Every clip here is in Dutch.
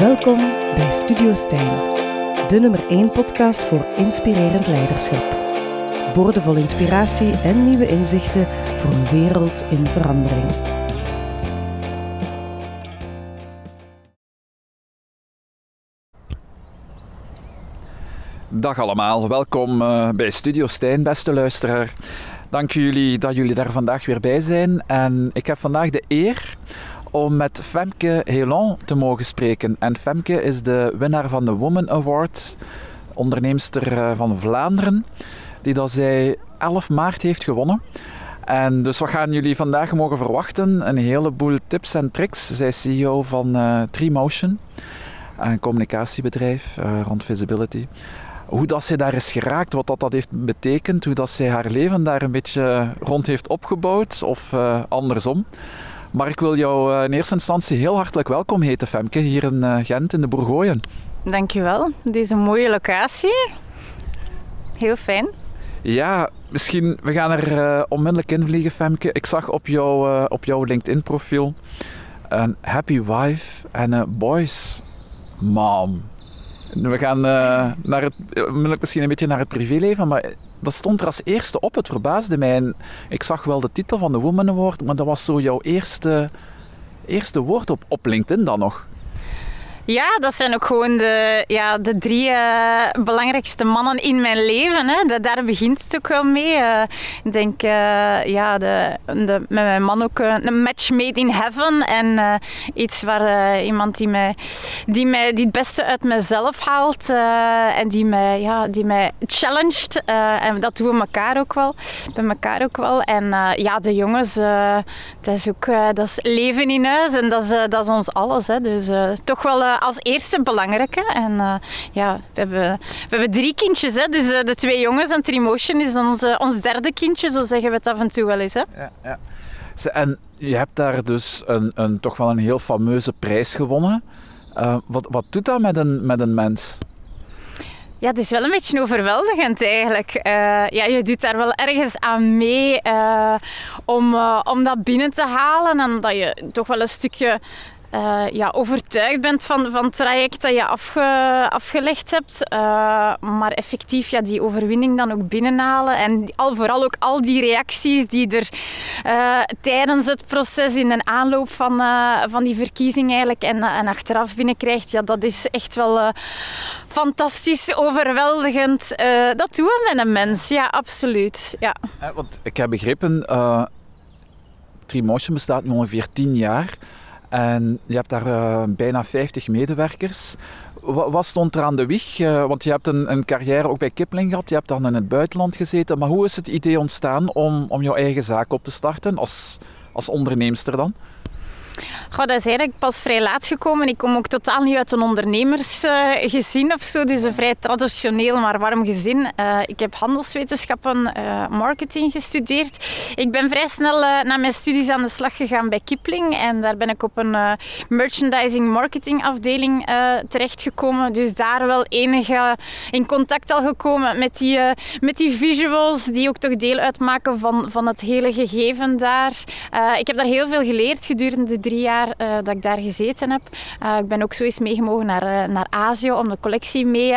Welkom bij Studio Stijn, de nummer 1 podcast voor inspirerend leiderschap. Boordevol inspiratie en nieuwe inzichten voor een wereld in verandering. Dag allemaal, welkom uh, bij Studio Stijn, beste luisteraar. Dank jullie dat jullie daar vandaag weer bij zijn. En ik heb vandaag de eer om met Femke Helon te mogen spreken. En Femke is de winnaar van de Woman Award, onderneemster eh, van Vlaanderen, die dat zij 11 maart heeft gewonnen. En dus wat gaan jullie vandaag mogen verwachten? Een heleboel tips en tricks. Zij is CEO van uh, Treemotion, een communicatiebedrijf uh, rond visibility. Hoe dat zij daar is geraakt, wat dat, dat heeft betekend, hoe dat zij haar leven daar een beetje rond heeft opgebouwd of andersom. Maar ik wil jou uh, in eerste instantie heel hartelijk welkom heten, Femke, hier in uh, Gent in de Bourgooien. Dankjewel, deze mooie locatie. Heel fijn. Ja, misschien, we gaan er uh, onmiddellijk in vliegen, Femke. Ik zag op, jou, op jouw LinkedIn-profiel een happy wife en een boys mom. We gaan naar het, misschien een beetje naar het privéleven, maar dat stond er als eerste op. Het verbaasde mij. Ik zag wel de titel van de Woman Award, maar dat was zo jouw eerste, eerste woord op, op LinkedIn dan nog. Ja, dat zijn ook gewoon de, ja, de drie uh, belangrijkste mannen in mijn leven. Hè. Daar begint het ook wel mee. Uh, ik denk uh, ja, de, de, met mijn man ook een match made in heaven. En iets waar iemand die mij, die mij die het beste uit mezelf haalt. en die mij, ja, die mij challenged. en dat doen we elkaar ook wel. Bij elkaar ook wel. En ja, de jongens, dat is ook dat is leven in huis. En dat is, dat is ons alles. Hè. Dus toch wel als eerste belangrijke. En ja, we hebben, we hebben drie kindjes. Hè? Dus de twee jongens en Trimotion is ons, ons derde kindje, zo zeggen we het af en toe wel eens. Hè? Ja, ja. En je hebt daar dus een, een, toch wel een heel fameuze prijs gewonnen. wat, wat doet dat met een, met een mens? Ja, het is wel een beetje overweldigend eigenlijk. Uh, ja, je doet daar wel ergens aan mee uh, om, uh, om dat binnen te halen en dat je toch wel een stukje uh, ja, overtuigd bent van, van het traject dat je afge, afgelegd hebt. Uh, maar effectief ja, die overwinning dan ook binnenhalen. En al, vooral ook al die reacties die er uh, tijdens het proces in de aanloop van, van die verkiezing eigenlijk en, en achteraf binnenkrijgt. Ja, dat is echt wel fantastisch, overweldigend. dat doen we met een mens, ja, absoluut. Ja. want ik heb begrepen, Trimotion bestaat nu ongeveer tien jaar. En je hebt daar uh, bijna 50 medewerkers. Wat, stond er aan de wieg? Uh, want je hebt een, een, carrière ook bij Kipling gehad. Je hebt dan in het buitenland gezeten. Maar hoe is het idee ontstaan om, om jouw eigen zaak op te starten als, als onderneemster dan? Goh, dat is eigenlijk pas vrij laat gekomen. Ik kom ook totaal niet uit een ondernemersgezin of zo. Dus een vrij traditioneel, maar warm gezin. Uh, ik heb handelswetenschappen, uh, marketing gestudeerd. Ik ben vrij snel uh, na mijn studies aan de slag gegaan bij Kipling. En daar ben ik op een merchandising marketing afdeling terechtgekomen. Dus daar wel enige in contact al gekomen met die, met die visuals, die ook toch deel uitmaken van, van het hele gegeven daar. ik heb daar heel veel geleerd gedurende drie jaar uh, dat ik daar gezeten heb. Uh, ik ben ook zo eens meegemogen naar, uh, naar Azië om de collectie mee,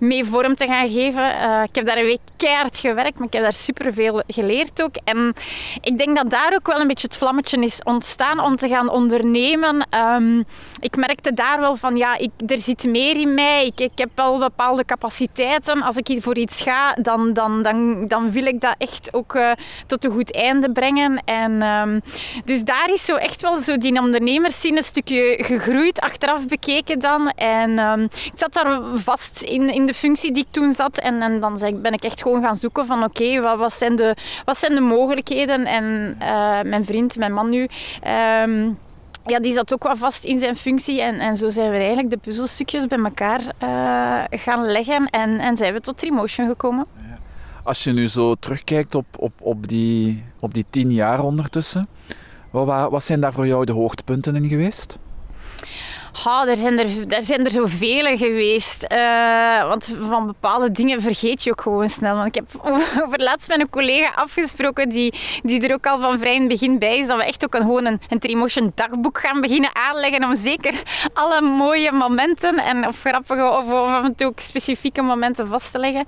mee vorm te gaan geven. ik heb daar een week keihard gewerkt, maar ik heb daar superveel geleerd ook. En ik denk dat daar ook wel een beetje het vlammetje is ontstaan om te gaan ondernemen. Um, ik merkte daar wel van, ja, ik, er zit meer in mij. Ik, heb wel bepaalde capaciteiten. Als ik hier voor iets ga, dan, dan, dan, dan wil ik dat echt ook tot een goed einde brengen. En um, dus daar is zo echt wel zo ondernemerszin een stukje gegroeid, achteraf bekeken dan. En um, ik zat daar vast in, in de functie die ik toen zat. En, en dan ben ik echt gewoon gaan zoeken van oké, wat, wat, zijn de, wat zijn de mogelijkheden? En uh, mijn vriend, mijn man nu... Um, ja, die zat ook wel vast in zijn functie. En, en zo zijn we eigenlijk de puzzelstukjes bij elkaar uh, gaan leggen. En, en zijn we tot Tremotion gekomen. Als je nu zo terugkijkt op, op, op, die, op die tien jaar ondertussen, wat, wat zijn daar voor jou de hoogtepunten in geweest? Oh, er, zijn er, zijn zoveel geweest. Uh, want van bepaalde dingen vergeet je ook gewoon snel. Want ik heb over laatst met een collega afgesproken die, die er ook al van vrij in het begin bij is, dat we echt ook een, gewoon een, een Trimotion dagboek gaan beginnen aanleggen om zeker alle mooie momenten en of grappige of, of af en toe ook specifieke momenten vast te leggen.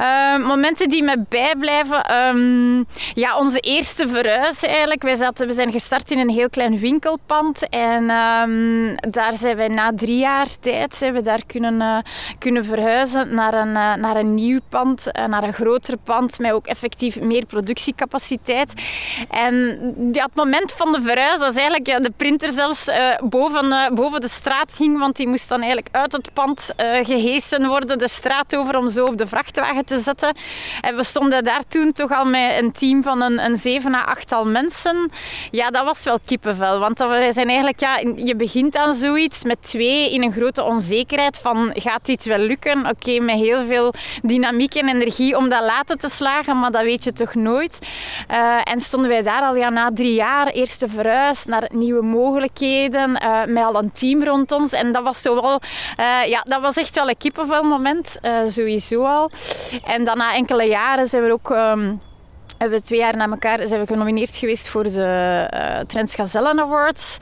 Uh, momenten die me bijblijven. Um, ja, onze eerste verhuis eigenlijk. Wij zaten, we zijn gestart in een heel klein winkelpand en um, daar zijn wij na drie jaar tijd zijn we daar kunnen, uh, kunnen verhuizen naar een, uh, naar een nieuw pand, uh, naar een groter pand met ook effectief meer productiecapaciteit. En ja, moment van de verhuis, dat eigenlijk ja, de printer zelfs boven, boven de straat hing, want die moest dan eigenlijk uit het pand gehesen worden, de straat over om zo op de vrachtwagen te zetten. En we stonden daar toen toch al met een team van een, een zeven à achttal mensen. Ja, dat was wel kippenvel, want wij zijn eigenlijk, ja, je begint aan zoiets met twee in een grote onzekerheid van gaat dit wel lukken? Oké, met heel veel dynamiek en energie om dat laten te slagen, maar dat weet je toch nooit. Uh, en stonden wij daar al ja, na drie jaar, eerste verhuis naar nieuwe mogelijkheden, uh, met al een team rond ons. En dat was zo wel, uh, ja, dat was echt wel een kippenvelmoment, sowieso al. En dan na enkele jaren zijn we ook... Um, hebben we twee jaar na elkaar zijn we genomineerd geweest voor de uh, Trends Gazellen Awards.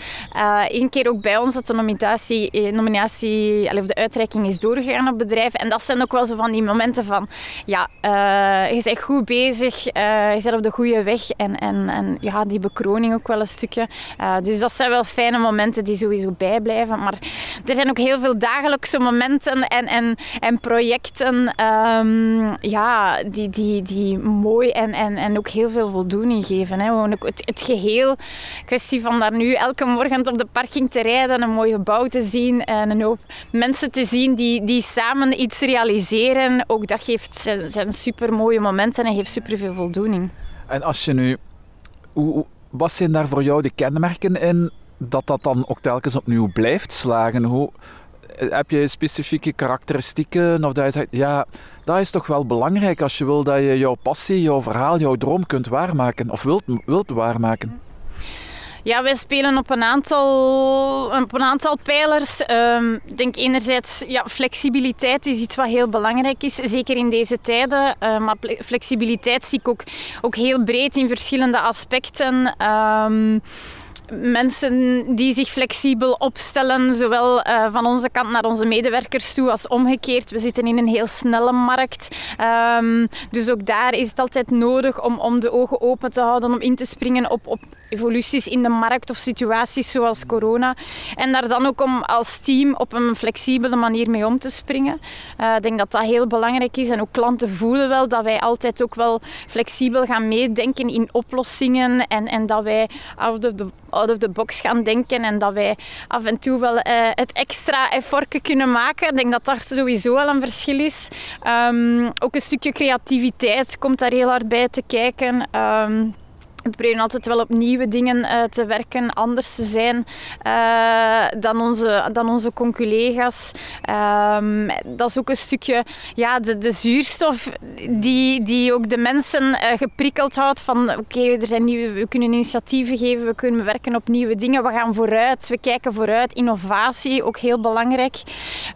Eén uh, keer ook bij ons dat de nominatie, eh, nominatie of de uitreiking is doorgegaan op bedrijven. En dat zijn ook wel zo van die momenten van, ja, je bent goed bezig, je bent op de goede weg en, en, en ja, die bekroning ook wel een stukje. dus dat zijn wel fijne momenten die sowieso bijblijven. Maar er zijn ook heel veel dagelijkse momenten en, en, en projecten um, ja, die, die, die mooi en, en en ook heel veel voldoening geven. Hè. Gewoon het, het geheel, kwestie van daar nu elke morgen op de parking te rijden, een mooi gebouw te zien en een hoop mensen te zien die, die samen iets realiseren. Ook dat geeft, zijn, zijn super mooie momenten en geeft super veel voldoening. En als je nu, hoe, wat zijn daar voor jou de kenmerken in dat dat dan ook telkens opnieuw blijft slagen? Hoe, heb je specifieke karakteristieken of dat je zegt, ja, dat is toch wel belangrijk als je wil dat je jouw passie, jouw verhaal, jouw droom kunt waarmaken of wilt, wilt waarmaken? Ja, wij spelen op een aantal, een aantal pijlers. Um, ik denk enerzijds, ja, flexibiliteit is iets wat heel belangrijk is, zeker in deze tijden. Uh, maar flexibiliteit zie ik ook, ook heel breed in verschillende aspecten. Um, mensen die zich flexibel opstellen, zowel uh, van onze kant naar onze medewerkers toe als omgekeerd. We zitten in een heel snelle markt, um, dus ook daar is het altijd nodig om, om de ogen open te houden, om in te springen op, op evoluties in de markt of situaties zoals corona. En daar dan ook om als team op een flexibele manier mee om te springen. Uh, ik denk dat dat heel belangrijk is en ook klanten voelen wel dat wij altijd ook wel flexibel gaan meedenken in oplossingen en, en dat wij out the out of the box gaan denken en dat wij af en toe wel uh, het extra effort kunnen maken. Ik denk dat dat sowieso wel een verschil is. Um, ook een stukje creativiteit komt daar heel hard bij te kijken. Um, we proberen altijd wel op nieuwe dingen uh, te werken, anders te zijn uh, dan, onze, dan onze conculega's. Um, dat is ook een stukje ja, de, de zuurstof die, die ook de mensen uh, geprikkeld houdt van oké, er zijn nieuwe, we kunnen initiatieven geven, we kunnen werken op nieuwe dingen, we gaan vooruit, we kijken vooruit. Innovatie, ook heel belangrijk.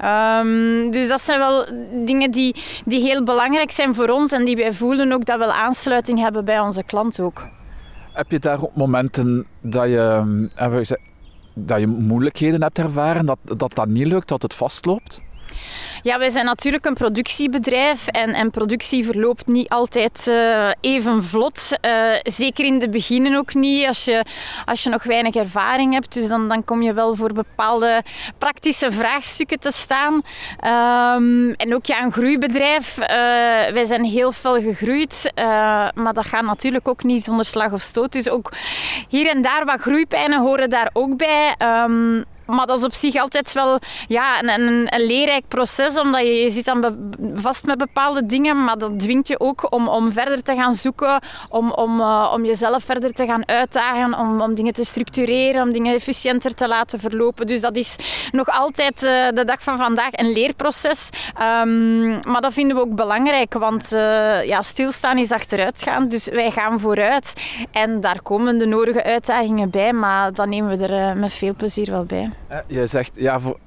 Um, dus dat zijn wel dingen die, die heel belangrijk zijn voor ons en die wij voelen ook dat we aansluiting hebben bij onze klant ook. Heb je daar ook momenten dat je, ehm, dat je moeilijkheden hebt ervaren, dat, dat dat niet lukt, dat het vastloopt? Ja, wij zijn natuurlijk een productiebedrijf en, en productie verloopt niet altijd uh, even vlot. Uh, zeker in de beginnen ook niet, als je, als je nog weinig ervaring hebt. Dus dan, dan kom je wel voor bepaalde praktische vraagstukken te staan. Um, en ook ja, een groeibedrijf. Uh, wij zijn heel veel gegroeid, maar dat gaat natuurlijk ook niet zonder slag of stoot. Dus ook hier en daar wat groeipijnen horen daar ook bij. Um, maar dat is op zich altijd wel ja, een, een, een leerrijk proces, omdat je, je zit dan vast met bepaalde dingen, maar dat dwingt je ook om, om verder te gaan zoeken, om, om, uh, om jezelf verder te gaan uitdagen, om, om dingen te structureren, om dingen efficiënter te laten verlopen. Dus dat is nog altijd uh, de dag van vandaag een leerproces. Um, maar dat vinden we ook belangrijk, want uh, ja, stilstaan is achteruit gaan. Dus wij gaan vooruit en daar komen de nodige uitdagingen bij, maar dat nemen we er met veel plezier wel bij. Je zegt, ja, voor,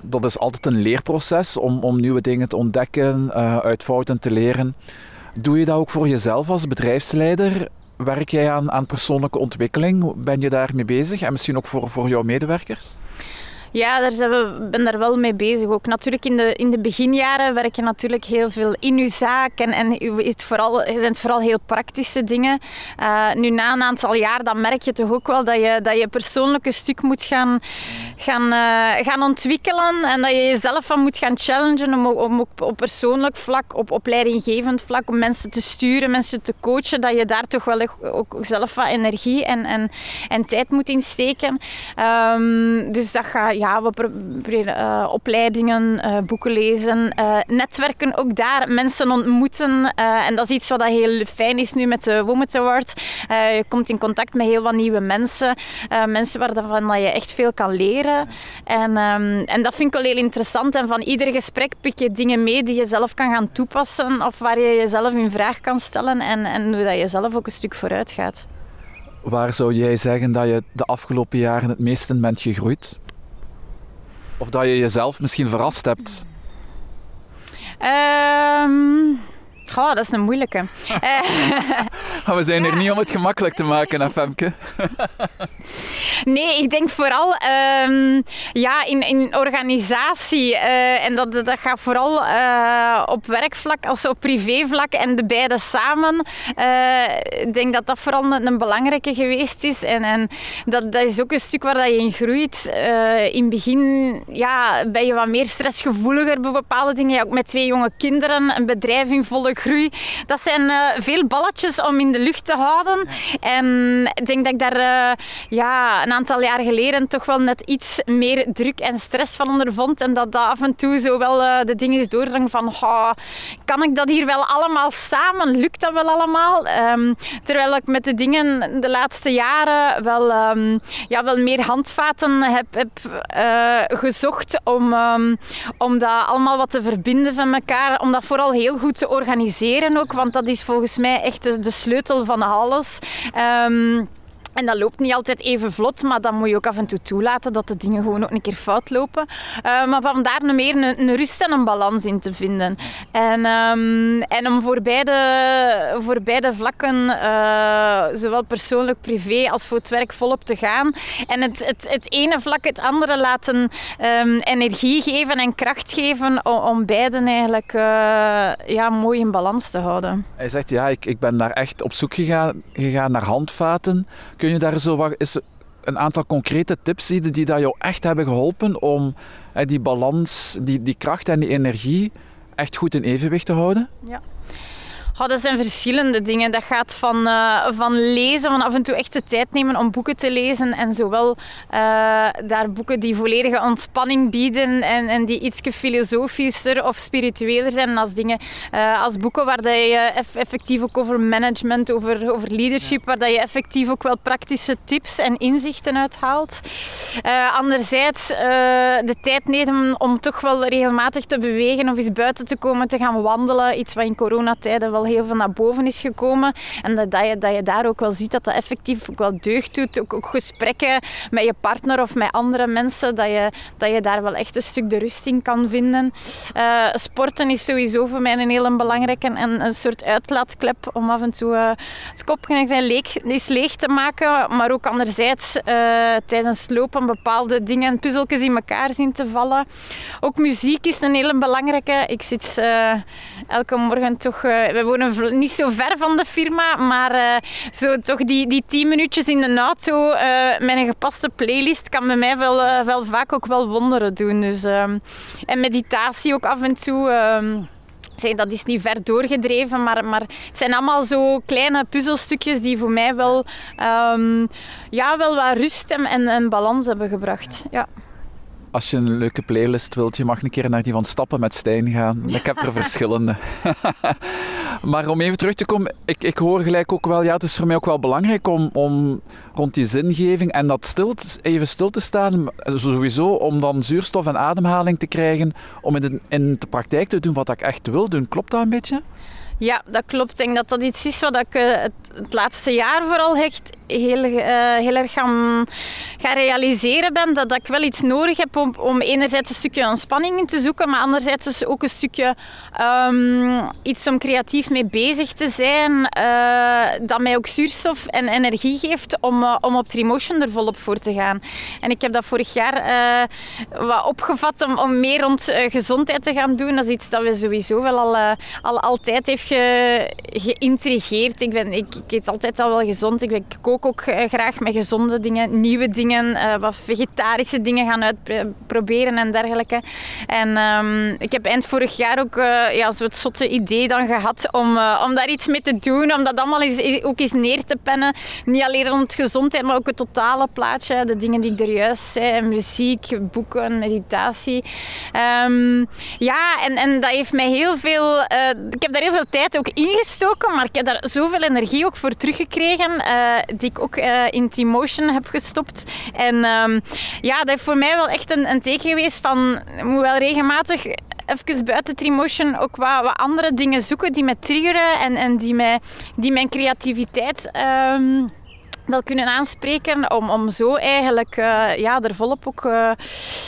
dat is altijd een leerproces om, om nieuwe dingen te ontdekken, uh, uit fouten te leren. Doe je dat ook voor jezelf als bedrijfsleider? Werk jij aan, aan persoonlijke ontwikkeling? Ben je daarmee bezig? En misschien ook voor, voor jouw medewerkers? Ja, daar zijn we, ben daar wel mee bezig. Ook natuurlijk in de, in de beginjaren werk je natuurlijk heel veel in je zaak en, en het vooral, zijn het vooral heel praktische dingen. Uh, nu na een aantal jaar dan merk je toch ook wel dat je, dat je persoonlijk een stuk moet gaan, gaan, uh, gaan ontwikkelen en dat je jezelf van moet gaan challengen om, om ook op persoonlijk vlak, op, op leidinggevend vlak, om mensen te sturen, mensen te coachen, dat je daar toch wel ook zelf wat energie en, en, en tijd moet insteken. Um, dus dat gaat ja, we proberen uh, opleidingen, uh, boeken lezen, uh, netwerken ook daar, mensen ontmoeten. en dat is iets wat heel fijn is nu met de Women's Award. je komt in contact met heel wat nieuwe mensen. mensen waarvan je echt veel kan leren. En, um, en dat vind ik wel heel interessant. En van ieder gesprek pik je dingen mee die je zelf kan gaan toepassen of waar je jezelf in vraag kan stellen en, en hoe dat je zelf ook een stuk vooruit gaat. Waar zou jij zeggen dat je de afgelopen jaren het meest in bent gegroeid? Of dat je jezelf misschien verrast hebt? Um, oh, dat is een moeilijke. we zijn hier niet om het gemakkelijk te maken, Femke? Nee, ik denk vooral um, ja, in, in organisatie. Uh, en dat, dat gaat vooral uh, op werkvlak als op privévlak en de beide samen. Uh, ik denk dat dat vooral een, een, belangrijke geweest is. En, en dat, dat is ook een stuk waar dat je in groeit. in het begin ja, ben je wat meer stressgevoeliger bij bepaalde dingen. Ja, ook met twee jonge kinderen, een bedrijf in volle groei. Dat zijn veel balletjes om in de lucht te houden. En ik denk dat ik daar ja, een aantal jaar geleden toch wel net iets meer druk en stress van ondervond. En dat dat af en toe zo wel uh, de dingen is doordrang van oh, kan ik dat hier wel allemaal samen? Lukt dat wel allemaal? Um, terwijl ik met de dingen de laatste jaren wel, um, ja, wel meer handvaten heb, heb gezocht om, um, om dat allemaal wat te verbinden van elkaar. Om dat vooral heel goed te organiseren ook, want dat is volgens mij echt de, sleutel van alles. Um, en dat loopt niet altijd even vlot, maar dan moet je ook af en toe toelaten dat de dingen gewoon ook een keer fout lopen. Uh, maar vandaar meer een, rust en een balans in te vinden. En, um, en om voor beide, voor beide vlakken, uh, zowel persoonlijk, privé als voor het werk, volop te gaan. En het, het, het ene vlak het andere laten um, energie geven en kracht geven om, beiden eigenlijk uh, ja, mooi in balans te houden. Hij zegt, ja, ik, ik ben daar echt op zoek gegaan, gegaan naar handvaten. Kun je daar zo wat, is een aantal concrete tips zien die dat jou echt hebben geholpen om die balans, die, die kracht en die energie echt goed in evenwicht te houden? Ja. Oh, dat zijn verschillende dingen. Dat gaat van, uh, van lezen, van af en toe echt de tijd nemen om boeken te lezen. En zowel uh, daar boeken die volledige ontspanning bieden en, en die iets filosofischer of spiritueler zijn als dingen uh, als boeken waar dat je effectief ook over management, over, over leadership, waar dat je effectief ook wel praktische tips en inzichten uithaalt. anderzijds de tijd nemen om toch wel regelmatig te bewegen of eens buiten te komen, te gaan wandelen. Iets wat in coronatijden wel heel veel naar boven is gekomen. En dat, dat, je, dat je daar ook wel ziet dat dat effectief ook wel deugd doet. Ook, ook gesprekken met je partner of met andere mensen, dat je, dat je daar wel echt een stuk de rust in kan vinden. Uh, sporten is sowieso voor mij een heel belangrijke en een soort uitlaatklep om af en toe uh, het kopje leeg, leeg te maken. Maar ook anderzijds uh, tijdens lopen bepaalde dingen, puzzeltjes in elkaar zien te vallen. Ook muziek is een hele belangrijke. Ik zit elke morgen toch... we wonen niet zo ver van de firma, maar uh, zo toch die, die tien minuutjes in de auto uh, met een gepaste playlist kan bij mij wel, wel vaak ook wel wonderen doen. Dus, ehm, en meditatie ook af en toe. Ehm, dat is niet ver doorgedreven, maar, maar het zijn allemaal zo kleine puzzelstukjes die voor mij wel, um, ja, wel wat rust en, en, balans hebben gebracht. Ja als je een leuke playlist wilt, je mag een keer naar die van Stappen met Stijn gaan. Ik heb er verschillende. maar om even terug te komen, ik, ik hoor gelijk ook wel, ja, het is voor mij ook wel belangrijk om, om rond die zingeving en dat stil, even stil te staan, sowieso om dan zuurstof en ademhaling te krijgen, om in de, in de praktijk te doen wat ik echt wil doen. Klopt dat een beetje? Ja, dat klopt. Ik denk dat dat iets is wat ik het, het laatste jaar vooral echt heel, uh, heel erg gaan, gaan realiseren ben. Dat, dat ik wel iets nodig heb om, om enerzijds een stukje ontspanning in te zoeken, maar anderzijds ook een stukje um, iets om creatief mee bezig te zijn. Uh, dat mij ook zuurstof en energie geeft om, om op Trimotion er volop voor te gaan. En ik heb dat vorig jaar wat opgevat om, om meer rond gezondheid te gaan doen. Dat is iets dat we sowieso wel al, al altijd heeft ge, geïntrigeerd. Ik, ben, ik, eet altijd al wel gezond. Ik, kook ook graag met gezonde dingen, nieuwe dingen, uh, wat vegetarische dingen gaan uitproberen en dergelijke. En um, ik heb eind vorig jaar ook uh, ja, zo'n zotte idee dan gehad om, om daar iets mee te doen, om dat allemaal eens, ook eens neer te pennen. Niet alleen rond gezondheid, maar ook het totale plaatje, de dingen die ik er juist zei, muziek, boeken, meditatie. Um, ja, en, en dat heeft mij heel veel... ik heb daar heel veel tijd ook ingestoken, maar ik heb daar zoveel energie ook voor teruggekregen, die ik ook uh, in Trimotion heb gestopt. En um, ja, dat is voor mij wel echt een, een teken geweest van... Ik moet wel regelmatig even buiten Trimotion ook wat, andere dingen zoeken die me triggeren en, en die, mij, die mijn creativiteit... Um, wel kunnen aanspreken om, om zo eigenlijk uh, ja, er volop ook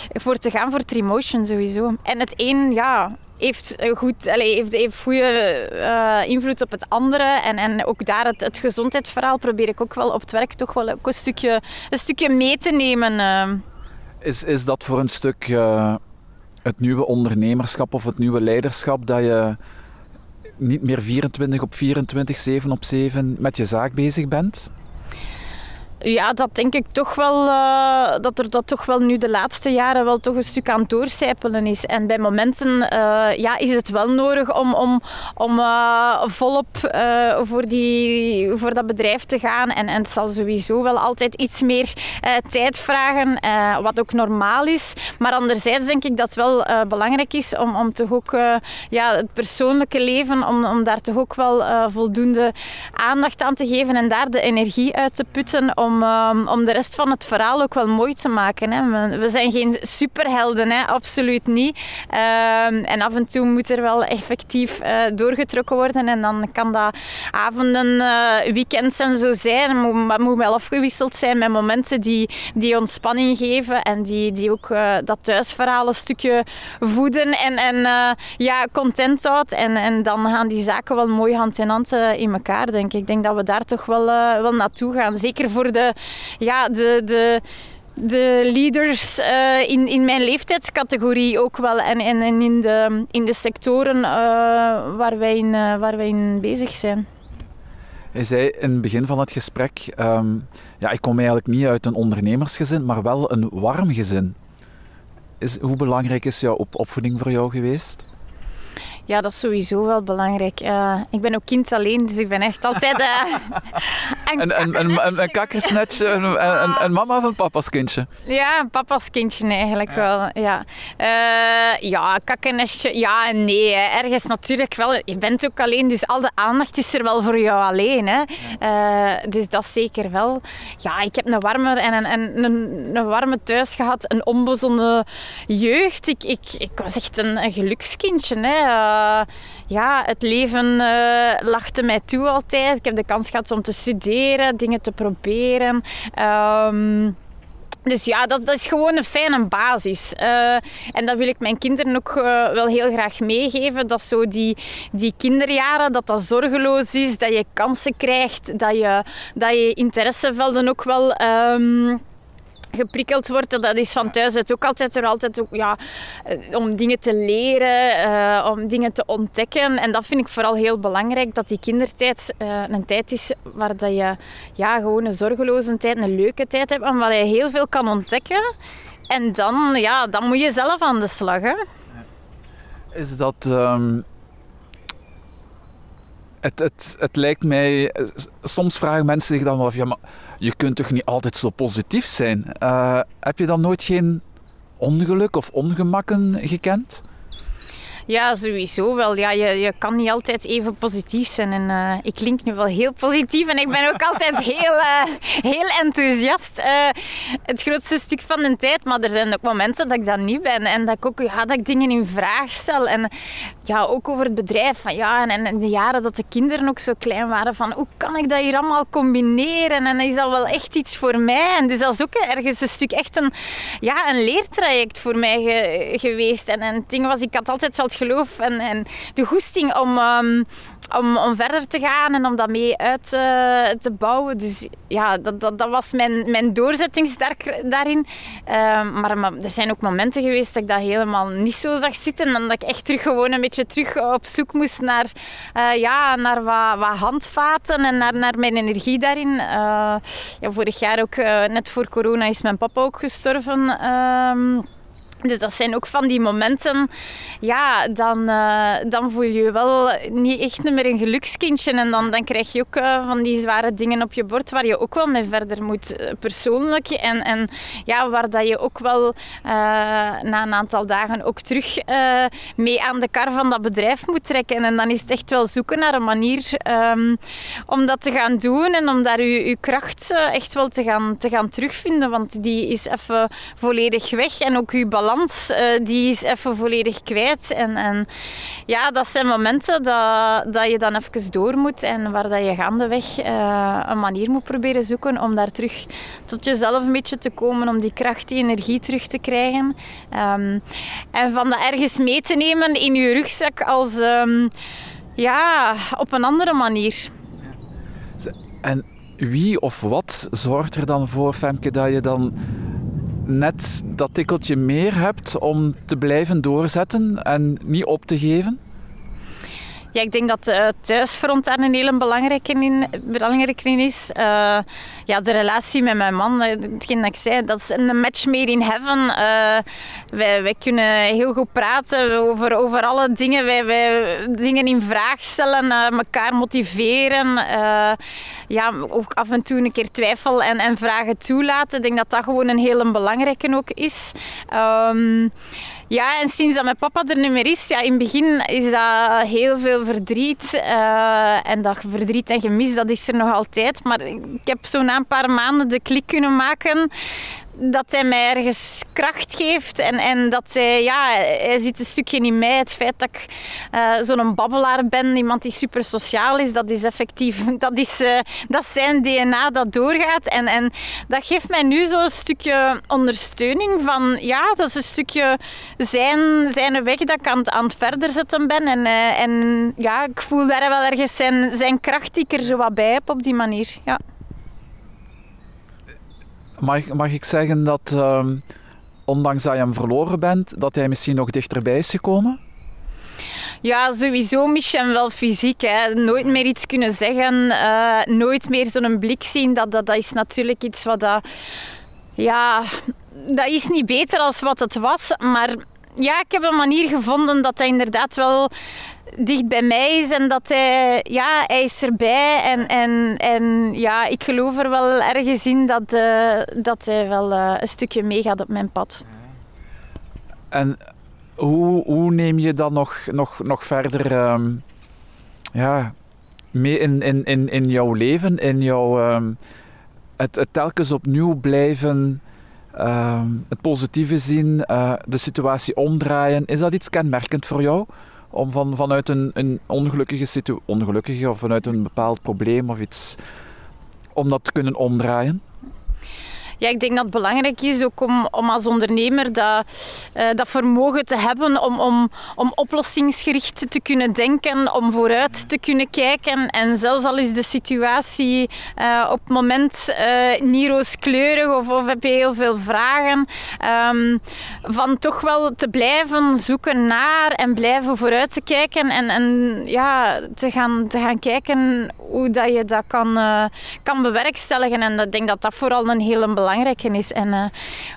voor te gaan voor Trimotion sowieso. En het een, ja, heeft, goed, allez, heeft, heeft goede uh, invloed op het andere. En, en ook daar het, het gezondheidsverhaal probeer ik ook wel op het werk toch wel ook een stukje, een stukje mee te nemen. Uh. Is, is dat voor een stuk uh, het nieuwe ondernemerschap of het nieuwe leiderschap dat je niet meer 24 op 24, 7 op 7 met je zaak bezig bent? Ja, dat denk ik toch wel, uh, dat er dat toch wel nu de laatste jaren wel toch een stuk aan het doorcijpelen is. En bij momenten uh, ja, is het wel nodig om, om, om uh, volop voor, die, voor dat bedrijf te gaan. En, en het zal sowieso wel altijd iets meer tijd vragen, wat ook normaal is. Maar anderzijds denk ik dat het wel belangrijk is om, om toch ook ja, het persoonlijke leven, om, om daar toch ook wel voldoende aandacht aan te geven en daar de energie uit te putten um, om de rest van het verhaal ook wel mooi te maken. Hè. We, zijn geen superhelden, hè, absoluut niet. Um, en af en toe moet er wel effectief uh, doorgetrokken worden en dan kan dat avonden, uh, weekends en zo zijn. Maar moet wel afgewisseld zijn met momenten die, die ontspanning geven en die, die ook uh, dat thuisverhaal een stukje voeden en, en ja, content houdt. En, en dan gaan die zaken wel mooi hand in hand in elkaar, denk ik. Ik denk dat we daar toch wel, wel naartoe gaan. Zeker voor de de, ja, de, de, de leaders uh, in, in mijn leeftijdscategorie ook wel. En, en, en in, de, in de sectoren uh, waar, wij in, uh, waar wij in bezig zijn. Hij zei in het begin van het gesprek: um, ja, ik kom eigenlijk niet uit een ondernemersgezin, maar wel een warm gezin. Is, hoe belangrijk is jouw op opvoeding voor jou geweest? Ja, dat is sowieso wel belangrijk. Uh, ik ben ook kind alleen, dus ik ben echt altijd uh, een, een, een, een, een kakkersnetje, een, een, mama van papa's kindje. Ja, een papa's kindje eigenlijk wel. Ja, uh, ja kakkernestje, ja en nee. Hè. Ergens natuurlijk wel. Je bent ook alleen, dus al de aandacht is er wel voor jou alleen. Hè. dus dat zeker wel. Ja, ik heb een warme en een, een, een, een warme thuis gehad, een onbezonnen jeugd. Ik, ik, ik was echt een, een gelukskindje. Hè uh, ja, het leven uh, lachte mij toe altijd. Ik heb de kans gehad om te studeren, dingen te proberen. Um, dus ja, dat, is gewoon een fijne basis. Uh, en dat wil ik mijn kinderen ook uh, wel heel graag meegeven. Dat zo die, die kinderjaren, dat dat zorgeloos is. Dat je kansen krijgt. Dat je, dat je interessevelden ook wel... Um, geprikkeld wordt. Dat is van thuis uit ook altijd er altijd ook, ja, eh, om dingen te leren, uh, om dingen te ontdekken. En dat vind ik vooral heel belangrijk, dat die kindertijd uh, een tijd is waar dat je ja, gewoon een zorgeloze tijd, een leuke tijd hebt, waar je heel veel kan ontdekken. En dan, ja, dan moet je zelf aan de slag. Hè? Is dat... Um het, het, het lijkt mij, soms vragen mensen zich dan wel af, ja, maar je kunt toch niet altijd zo positief zijn? Uh, heb je dan nooit geen ongeluk of ongemakken gekend? Ja, sowieso wel. Ja, je, je kan niet altijd even positief zijn. En uh, ik klink nu wel heel positief en ik ben ook altijd heel, uh, heel enthousiast. Uh, het grootste stuk van de tijd. Maar er zijn ook momenten dat ik dat niet ben. En dat ik ook ja, dat ik dingen in vraag stel. En ja, ook over het bedrijf. Van, ja, en, en de jaren dat de kinderen ook zo klein waren. Van hoe kan ik dat hier allemaal combineren? En is dat wel echt iets voor mij? En dus dat is ook ergens een stuk echt een, ja, een leertraject voor mij ge, geweest. En, en het ding was, ik had altijd wel het geloof en, en de goesting om, um, om, om verder te gaan en om dat mee uit uh, te bouwen. Dus ja, dat, dat, dat was mijn, mijn doorzettingssterk daarin. Uh, maar, er zijn ook momenten geweest dat ik dat helemaal niet zo zag zitten. En dat ik echt terug gewoon een beetje terug op zoek moest naar, uh, ja, naar wat, wat handvaten en naar, naar mijn energie daarin. Uh, ja, vorig jaar ook, net voor corona, is mijn papa ook gestorven. Ehm, dus dat zijn ook van die momenten, ja, dan, uh, dan voel je je wel niet echt meer een gelukskindje. En dan, dan krijg je ook uh, van die zware dingen op je bord waar je ook wel mee verder moet, uh, persoonlijk. En, en ja, waar dat je ook wel na een aantal dagen ook terug mee aan de kar van dat bedrijf moet trekken. En dan is het echt wel zoeken naar een manier um, om dat te gaan doen en om daar je, je kracht echt wel te gaan, te gaan terugvinden. Want die is even volledig weg en ook je balans uh, die is even volledig kwijt. En, en ja, dat zijn momenten dat, dat je dan even door moet en waar dat je gaandeweg uh, een manier moet proberen zoeken om daar terug tot jezelf een beetje te komen, om die kracht, die energie terug te krijgen. Um, en van dat ergens mee te nemen in je rugzak als um, ja, op een andere manier. En wie of wat zorgt er dan voor, Femke, dat je dan net dat tikkeltje meer hebt om te blijven doorzetten en niet op te geven? Ja, ik denk dat het thuisfront daar een hele belangrijke in, belangrijke in is. Uh, ja, de relatie met mijn man, eh, hetgeen dat ik zei, dat is een match made in heaven. Wij, kunnen heel goed praten over, over alle dingen. Wij, wij dingen in vraag stellen, elkaar motiveren. ja, ook af en toe een keer twijfel en, en vragen toelaten. Ik denk dat dat gewoon een hele belangrijke ook is. Um, ja, en sinds dat mijn papa er niet meer is, ja, in het begin is dat heel veel verdriet. Uh, en dat verdriet en gemis, dat is er nog altijd. Maar ik heb zo na een paar maanden de klik kunnen maken dat hij mij ergens kracht geeft. En, en dat hij, ja, hij zit een stukje in mij. Het feit dat ik uh, zo'n babbelaar ben, iemand die super sociaal is, dat is effectief, dat is, uh, dat zijn DNA dat doorgaat. En, en dat geeft mij nu zo'n stukje ondersteuning van, ja, dat is een stukje zijn, zijn weg dat ik aan, het verder zetten ben. En, uh, en ja, ik voel daar wel ergens zijn, zijn kracht die ik er zo wat bij heb op die manier. Ja. Mag, mag ik zeggen dat, uh, ondanks dat je hem verloren bent, dat hij misschien nog dichterbij is gekomen? Ja, sowieso mis je hem wel fysiek. Hè. Nooit meer iets kunnen zeggen, uh, nooit meer zo'n blik zien. Dat, dat, dat is natuurlijk iets wat dat... Ja, dat is niet beter als wat het was, maar ja, ik heb een manier gevonden dat hij inderdaad wel dicht bij mij is en dat hij, ja, hij is erbij. En, en, en ja, ik geloof er wel ergens in dat, uh, dat hij wel uh, een stukje meegaat op mijn pad. En hoe, hoe neem je dat nog, nog, nog verder um, ja, mee in, in, in, in jouw leven, in jouw, um, het, telkens opnieuw blijven uh, het positieve zien, uh, de situatie omdraaien. Is dat iets kenmerkend voor jou? Om van, vanuit een, een ongelukkige situatie, ongelukkige of vanuit een bepaald probleem of iets, om dat te kunnen omdraaien? Ja, ik denk dat het belangrijk is ook om, als ondernemer dat, uh, dat vermogen te hebben om, om, om oplossingsgericht te kunnen denken, om vooruit te kunnen kijken. En zelfs al is de situatie uh, op het moment uh, niet rooskleurig of, of heb je heel veel vragen, um, van toch wel te blijven zoeken naar en blijven vooruit te kijken en, en ja, te, gaan, te gaan kijken hoe dat je dat kan, kan bewerkstelligen. En ik denk dat dat vooral een hele belangrijke is. En uh,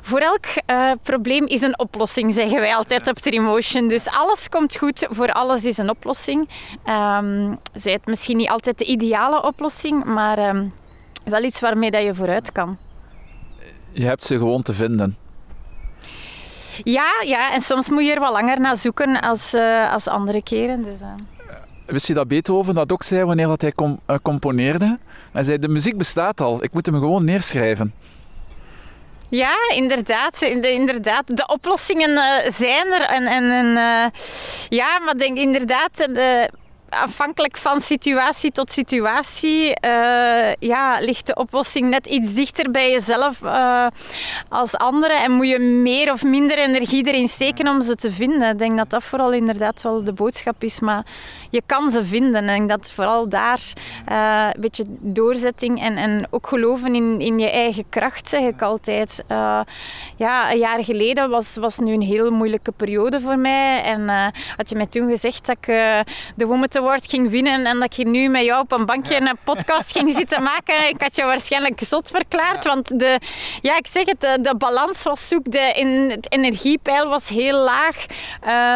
voor elk uh, probleem is een oplossing, zeggen wij altijd op Trimotion. Dus alles komt goed, voor alles is een oplossing. Um, zij het misschien niet altijd de ideale oplossing, maar um, wel iets waarmee dat je vooruit kan. Je hebt ze gewoon te vinden. Ja, ja, en soms moet je er wat langer naar zoeken als, uh, als andere keren. Dus, uh. Wist je dat Beethoven dat ook zei wanneer dat hij uh, componeerde? Hij zei, de muziek bestaat al, ik moet hem gewoon neerschrijven. Ja, inderdaad. De, inderdaad. de oplossingen zijn er. En, en, en ja, maar denk inderdaad, de, afhankelijk van situatie tot situatie uh, ja, ligt de oplossing net iets dichter bij jezelf uh, als anderen. En moet je meer of minder energie erin steken om ze te vinden. Ik denk dat dat vooral inderdaad wel de boodschap is. Maar je kan ze vinden. En dat vooral daar uh, een beetje doorzetting en, en ook geloven in, in je eigen kracht, zeg ik altijd. ja, een jaar geleden was, was nu een heel moeilijke periode voor mij. En had je mij toen gezegd dat ik de Woman Award ging winnen en dat je nu met jou op een bankje een podcast ging zitten maken, ik had je waarschijnlijk zot verklaard. Want de, ja, ik zeg het, de, de balans was zoek, de, in, het energiepeil was heel laag.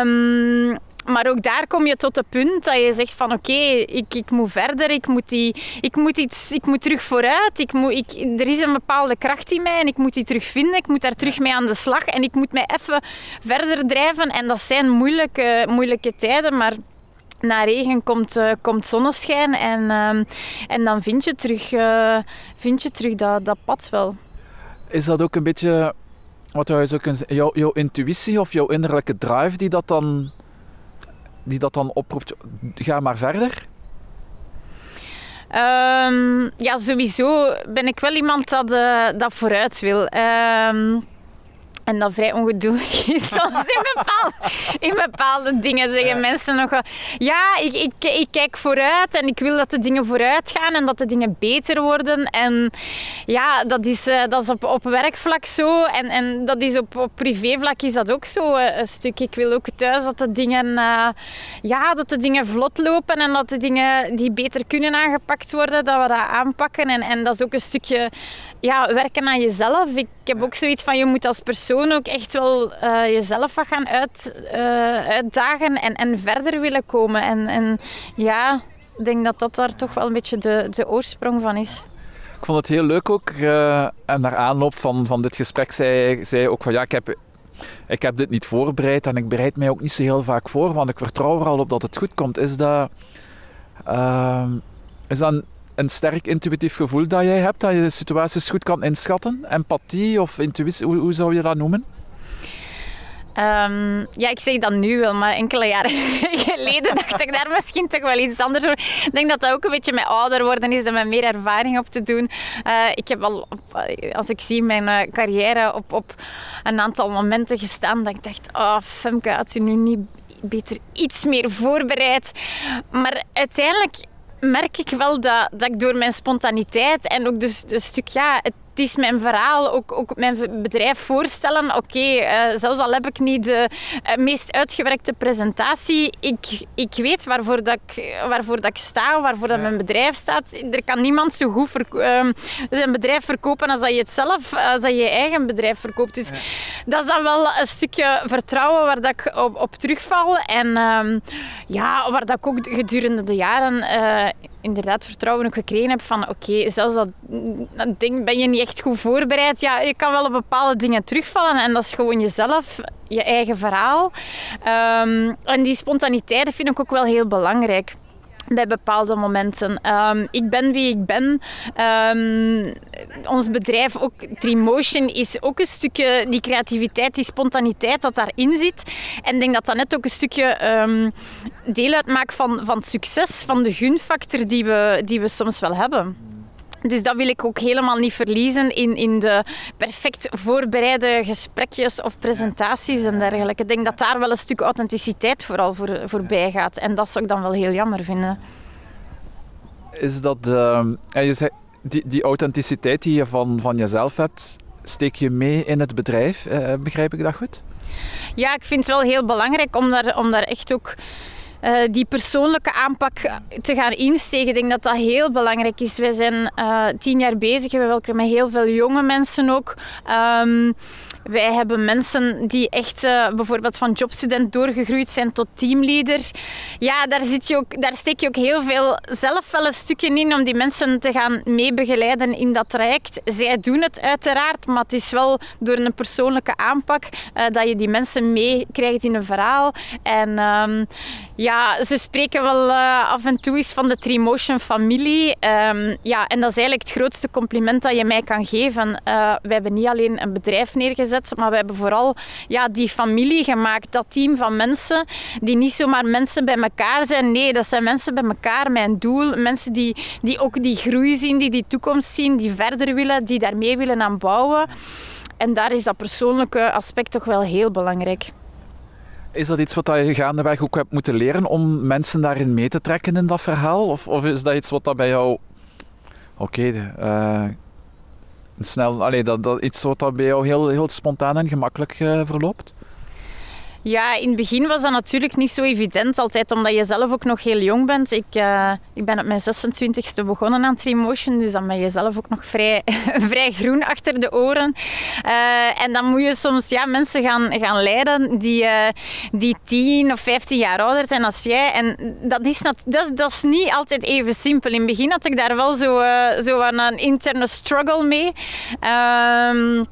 Um, maar ook daar kom je tot het punt dat je zegt van oké, ik, ik moet verder, ik moet, die, ik, moet iets, ik moet terug vooruit. Ik moet, ik, er is een bepaalde kracht in mij en ik moet die terugvinden. Ik moet daar terug mee aan de slag en ik moet mij even verder drijven. En dat zijn moeilijke, moeilijke tijden, maar na regen komt, uh, komt zonneschijn en, uh, en dan vind je terug, uh, vind je terug dat, dat pad wel. Is dat ook een beetje wat je zo kunt jouw, jouw intuïtie of jouw innerlijke drive die dat dan, die dat dan oproept? Ga maar verder. Um, ja, sowieso ben ik wel iemand dat, uh, dat vooruit wil. Um, en dat vrij ongeduldig is soms in bepaalde, in bepaalde dingen. Zeggen mensen nog wel, ja, ik, ik, ik kijk vooruit en ik wil dat de dingen vooruit gaan en dat de dingen beter worden. En ja, dat is, uh, dat is op, op werkvlak zo en, en dat is op, op privévlak is dat ook zo uh, een stuk. Ik wil ook thuis dat de dingen, uh, ja, dat de dingen vlot lopen en dat de dingen die beter kunnen aangepakt worden, dat we dat aanpakken. En, en dat is ook een stukje ja, werken aan jezelf. Ik heb ook zoiets van, je moet als persoon ook echt wel uh, jezelf wat gaan uit, uh, uitdagen en, en verder willen komen. En, en ja, ik denk dat dat daar toch wel een beetje de, de oorsprong van is. Ik vond het heel leuk ook. Uh, en naar aanloop van, van dit gesprek zei, zei ook van ja, ik heb, ik heb dit niet voorbereid en ik bereid mij ook niet zo heel vaak voor, want ik vertrouw er al op dat het goed komt. Is dat, is dat een sterk intuïtief gevoel dat jij hebt, dat je de situaties goed kan inschatten? Empathie of intuïtie, hoe, zou je dat noemen? Um, ja, ik zeg dat nu wel, maar enkele jaren geleden dacht ik daar misschien toch wel iets anders over. Ik denk dat dat ook een beetje met ouder worden is en met meer ervaring op te doen. Uh, ik heb al, als ik zie mijn uh, carrière, op, op een aantal momenten gestaan dat ik dacht, oh Femke, had je nu niet beter iets meer voorbereid? Maar uiteindelijk merk ik wel dat, dat ik door mijn spontaniteit en ook dus een stuk, ja, het het is mijn verhaal, ook, ook mijn bedrijf voorstellen. Oké, okay, uh, eh, zelfs al heb ik niet de uh, meest uitgewerkte presentatie, ik, ik weet waarvoor, dat ik, waarvoor dat ik sta, waarvoor dat mijn bedrijf staat. Er kan niemand zo goed uh, zijn bedrijf verkopen als dat je het zelf, als dat je, je eigen bedrijf verkoopt. Dus ja. dat is dan wel een stukje vertrouwen waar dat ik op, op terugval. En ehm, ja, waar dat ik ook gedurende de jaren eh, inderdaad vertrouwen ook gekregen heb van oké, zelfs dat, ding ben je niet echt goed voorbereid. Ja, je kan wel op bepaalde dingen terugvallen en dat is gewoon jezelf, je eigen verhaal. Um, en die spontaniteit vind ik ook wel heel belangrijk bij bepaalde momenten. Um, ik ben wie ik ben. Um, ons bedrijf, ook Trimotion, is ook een stukje die creativiteit, die spontaniteit dat daarin zit. En ik denk dat dat net ook een stukje um, deel uitmaakt van, van het succes, van de gunfactor die we, die we soms wel hebben. Dus dat wil ik ook helemaal niet verliezen in, in de perfect voorbereide gesprekjes of presentaties en dergelijke. Ik denk dat daar wel een stuk authenticiteit vooral voor, voorbij gaat. En dat zou ik dan wel heel jammer vinden. Is dat... Uh, je zei, die, die authenticiteit die je van, van jezelf hebt, steek je mee in het bedrijf? Uh, begrijp ik dat goed? Ja, ik vind het wel heel belangrijk om daar, om daar echt ook die persoonlijke aanpak te gaan insteken. Ik denk dat dat heel belangrijk is. Wij zijn tien jaar bezig. We werken met heel veel jonge mensen ook. Um, wij hebben mensen die echt uh, bijvoorbeeld van jobstudent doorgegroeid zijn tot teamleader. Ja, daar, zit je ook, daar steek je ook heel veel zelf wel een stukje in om die mensen te gaan meebegeleiden in dat traject. Zij doen het uiteraard, maar het is wel door een persoonlijke aanpak dat je die mensen meekrijgt in een verhaal. En um, ja, ze spreken wel uh, af en toe eens van de Trimotion familie. Um, ja, en dat is eigenlijk het grootste compliment dat je mij kan geven. we hebben niet alleen een bedrijf neergezet maar we hebben vooral ja, die familie gemaakt, dat team van mensen die niet zomaar mensen bij elkaar zijn. Nee, dat zijn mensen bij elkaar een doel. Mensen die, die ook die groei zien, die die toekomst zien, die verder willen, die daarmee willen aan bouwen. En daar is dat persoonlijke aspect toch wel heel belangrijk. Is dat iets wat je gaandeweg ook hebt moeten leren om mensen daarin mee te trekken in dat verhaal? Of, of is dat iets wat dat bij jou... Oké, eh, snel, allee, dat, dat iets wat dat bij jou heel, heel spontaan en gemakkelijk uh, verloopt? Ja, in het begin was dat natuurlijk niet zo evident. Altijd omdat je zelf ook nog heel jong bent. Ik, uh, ik ben op mijn 26e begonnen aan Trimotion. Dus dan ben je zelf ook nog vrij, vrij groen achter de oren. Uh, en dan moet je soms ja, mensen gaan, gaan leiden die, uh, die 10 of 15 jaar ouder zijn als jij. En dat is, dat, dat is niet altijd even simpel. In het begin had ik daar wel zo, zo een interne struggle mee. Ehm,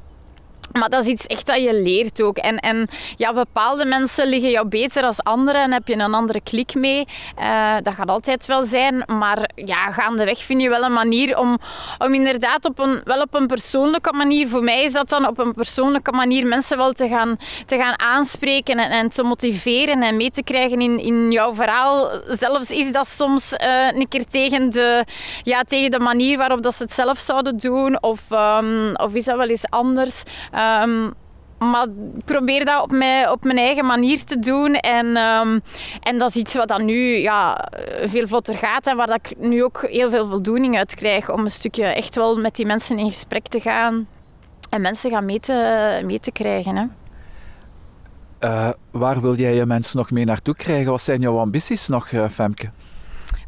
maar dat is iets echt dat je leert ook. En, en ja, bepaalde mensen liggen jou beter als anderen en heb je een andere klik mee. Uh, dat gaat altijd wel zijn. Maar ja, gaandeweg vind je wel een manier om, om inderdaad op een, wel op een persoonlijke manier, voor mij is dat dan op een persoonlijke manier mensen wel te gaan, te gaan aanspreken en, en te motiveren en mee te krijgen in, in jouw verhaal. Zelfs is dat soms uh, een keer tegen de, ja, tegen de manier waarop dat ze het zelf zouden doen. Of, um, of is dat wel eens anders. Um, maar probeer dat op mijn, op mijn eigen manier te doen. En, um, en dat is iets wat dan nu ja, veel vlotter gaat en waar dat ik nu ook heel veel voldoening uit krijg. Om een stukje echt wel met die mensen in gesprek te gaan en mensen gaan mee te, mee te krijgen. Hè. Uh, waar wil jij je mensen nog mee naartoe krijgen? Wat zijn jouw ambities nog, uh, Femke?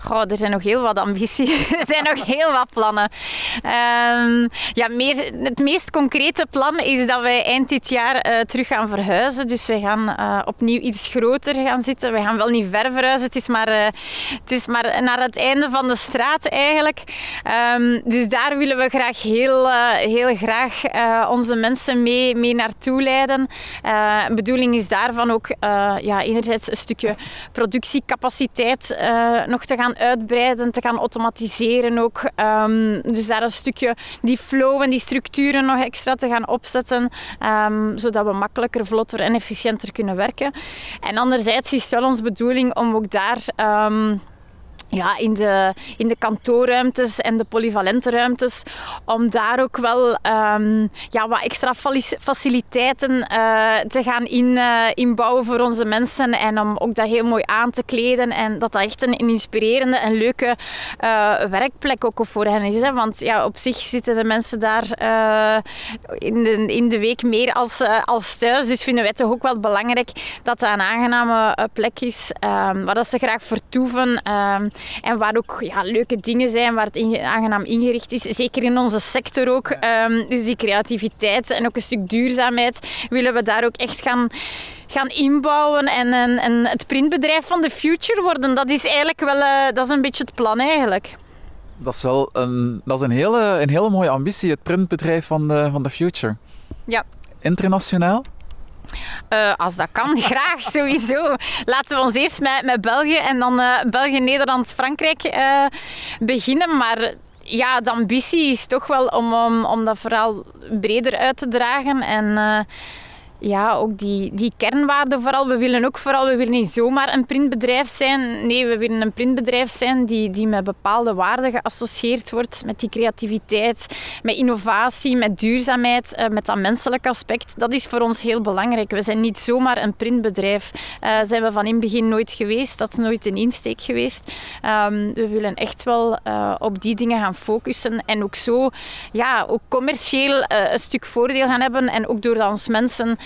Goh, er zijn nog heel wat ambities. er zijn nog heel wat plannen. Um, ja, meer, het meest concrete plan is dat wij eind dit jaar uh, terug gaan verhuizen. Dus wij gaan uh, opnieuw iets groter gaan zitten. We gaan wel niet ver verhuizen. Het is maar, uh, het is maar naar het einde van de straat eigenlijk. Um, dus daar willen we graag heel, heel graag onze mensen mee, mee naartoe leiden. de bedoeling is daarvan ook ja, enerzijds een stukje productiecapaciteit nog te gaan uitbreiden, te gaan automatiseren ook. Um, dus daar een stukje die flow en die structuren nog extra te gaan opzetten, um, zodat we makkelijker, vlotter en efficiënter kunnen werken. En anderzijds is het wel onze bedoeling om ook daar... Um, ja, in, de, in de kantoorruimtes en de polyvalente ruimtes, om daar ook wel um, ja, wat extra faciliteiten uh, te gaan in, uh, inbouwen voor onze mensen en om ook dat heel mooi aan te kleden en dat dat echt een, inspirerende en leuke uh, werkplek ook voor hen is. Hè? Want ja, op zich zitten de mensen daar in, de, in de week meer als, als thuis, dus vinden wij toch ook wel belangrijk dat dat een aangename plek is um, waar dat ze graag vertoeven. En waar ook ja, leuke dingen zijn, waar het aangenaam ingericht is. Zeker in onze sector ook. Um, dus die creativiteit en ook een stuk duurzaamheid willen we daar ook echt gaan gaan inbouwen en, en, en, het printbedrijf van de future worden. Dat is eigenlijk wel uh, dat is een beetje het plan eigenlijk. Dat is wel een, dat is een, hele, een hele mooie ambitie, het printbedrijf van de, van de future. Ja. Internationaal? Uh, als dat kan, graag, sowieso. Laten we ons eerst met, met België en dan uh, België, Nederland, Frankrijk uh, beginnen. Maar ja, de ambitie is toch wel om, om, om dat vooral breder uit te dragen. En ja, ook die, die kernwaarden vooral. We willen ook vooral, we willen niet zomaar een printbedrijf zijn. Nee, we willen een printbedrijf zijn die, die met bepaalde waarden geassocieerd wordt. Met die creativiteit, met innovatie, met duurzaamheid, eh, met dat menselijk aspect. Dat is voor ons heel belangrijk. We zijn niet zomaar een printbedrijf. Uh, zijn we van in het begin nooit geweest. Dat is nooit een insteek geweest. Um, we willen echt wel uh, op die dingen gaan focussen. En ook zo, ja, ook commercieel een stuk voordeel gaan hebben. En ook doordat ons mensen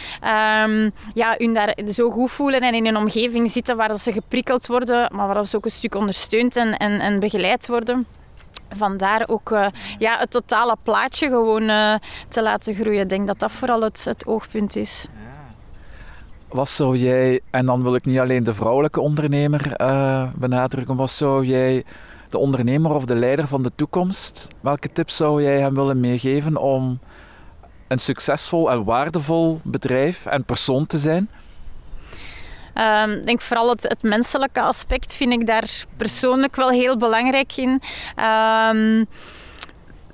um, ja, hun daar zo goed voelen en in een omgeving zitten waar ze geprikkeld worden, maar waar ze ook een stuk ondersteund en, en, en begeleid worden vandaar ook uh, ja, het totale plaatje gewoon uh, te laten groeien. Ik denk dat dat vooral het, het oogpunt is. Wat zou jij, en dan wil ik niet alleen de vrouwelijke ondernemer uh, benadrukken, wat zou jij de ondernemer of de leider van de toekomst, welke tips zou jij hem willen meegeven om een succesvol en waardevol bedrijf en persoon te zijn? Ehm, ik denk vooral het, het, menselijke aspect vind ik daar persoonlijk wel heel belangrijk in. Um,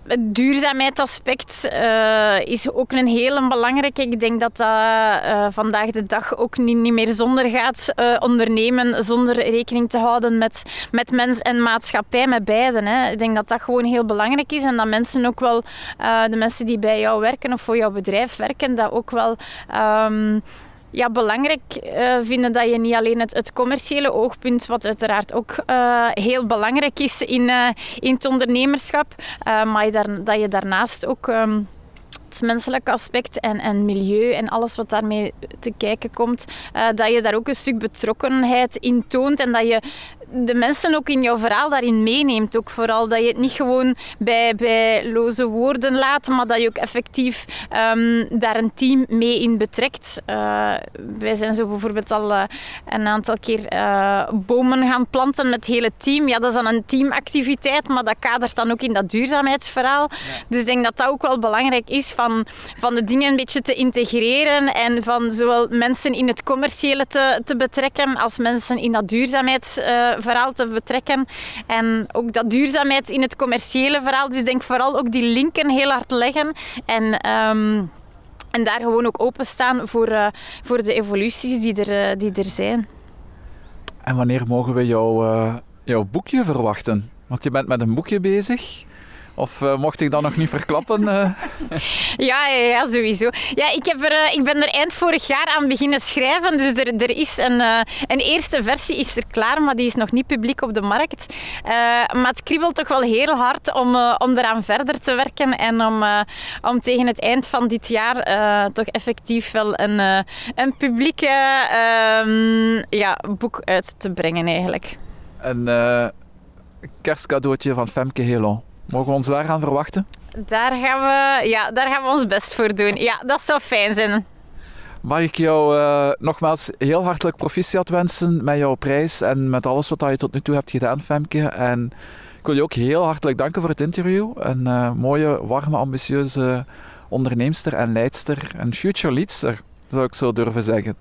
het duurzaamheidsaspect uh, is ook een hele belangrijke. Ik denk dat dat uh, vandaag de dag ook niet, niet meer zonder gaat uh, ondernemen, zonder rekening te houden met, met mens en maatschappij, met beiden. Hè. Ik denk dat dat gewoon heel belangrijk is en dat mensen ook wel, de mensen die bij jou werken of voor jouw bedrijf werken, dat ook wel um, ja, belangrijk uh, vinden dat je niet alleen het, commerciële oogpunt, wat uiteraard ook uh, heel belangrijk is in, uh, in het ondernemerschap, maar dat je daarnaast ook um, het menselijke aspect en, en milieu en alles wat daarmee te kijken komt, dat je daar ook een stuk betrokkenheid in toont en dat je de mensen ook in jouw verhaal daarin meeneemt. Ook vooral dat je het niet gewoon bij, bij loze woorden laat, maar dat je ook effectief um, daar een team mee in betrekt. Uh, wij zijn zo bijvoorbeeld al uh, een aantal keer uh, bomen gaan planten met het hele team. Ja, dat is dan een teamactiviteit, maar dat kadert dan ook in dat duurzaamheidsverhaal. Ja. Dus ik denk dat dat ook wel belangrijk is van, van de dingen een beetje te integreren en van zowel mensen in het commerciële te, te betrekken als mensen in dat duurzaamheidsverhaal verhaal te betrekken. En ook dat duurzaamheid in het commerciële verhaal. Dus denk vooral ook die linken heel hard leggen. En... Um, en daar gewoon ook openstaan voor, uh, voor de evoluties die er, uh, die er zijn. En wanneer mogen we jou, uh, jouw boekje verwachten? Want je bent met een boekje bezig. Of uh, mocht ik dat nog niet verklappen? Uh? Ja, ja, ja, sowieso. Ja, ik, heb er, uh, ik ben er eind vorig jaar aan beginnen schrijven. Dus er, er is een, een eerste versie is er klaar, maar die is nog niet publiek op de markt. maar het kriebelt toch wel heel hard om, om eraan verder te werken en om, om tegen het eind van dit jaar toch effectief wel een, een publieke ehm, ja, boek uit te brengen eigenlijk. Een kerstcadeautje van Femke Helon. Mogen we ons daar gaan verwachten? Daar gaan we, ja, daar gaan we ons best voor doen. Ja, dat zou fijn zijn. Mag ik jou uh, nogmaals heel hartelijk proficiat wensen met jouw prijs en met alles wat je tot nu toe hebt gedaan, Femke. En ik wil je ook heel hartelijk danken voor het interview. Een uh, mooie, warme, ambitieuze onderneemster en leidster. Een future leadster, zou ik zo durven zeggen.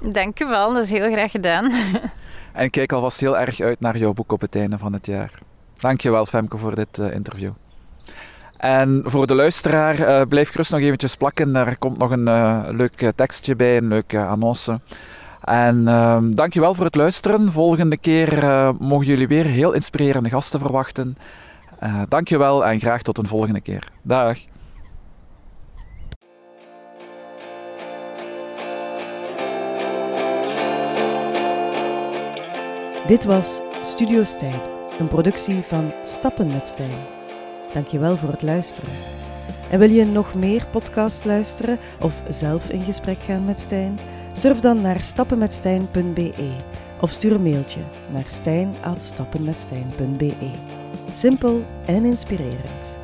Dank u wel, dat is heel graag gedaan. en ik kijk alvast heel erg uit naar jouw boek op het einde van het jaar. Dankjewel Femke voor dit uh, interview. En voor de luisteraar, uh, blijf gerust nog eventjes plakken. Er komt nog een uh, leuk tekstje bij, een leuke annonce. En uh, dankjewel voor het luisteren. Volgende keer mogen jullie weer heel inspirerende gasten verwachten. Dankjewel en graag tot een volgende keer. Dag. Dit was Studio Stijn een productie van Stappen met Stijn. Dankjewel voor het luisteren. En wil je nog meer podcast luisteren of zelf in gesprek gaan met Stijn? Surf dan naar stappenmetstijn.be of stuur een mailtje naar stijn.stappenmetstijn.be. Simpel en inspirerend.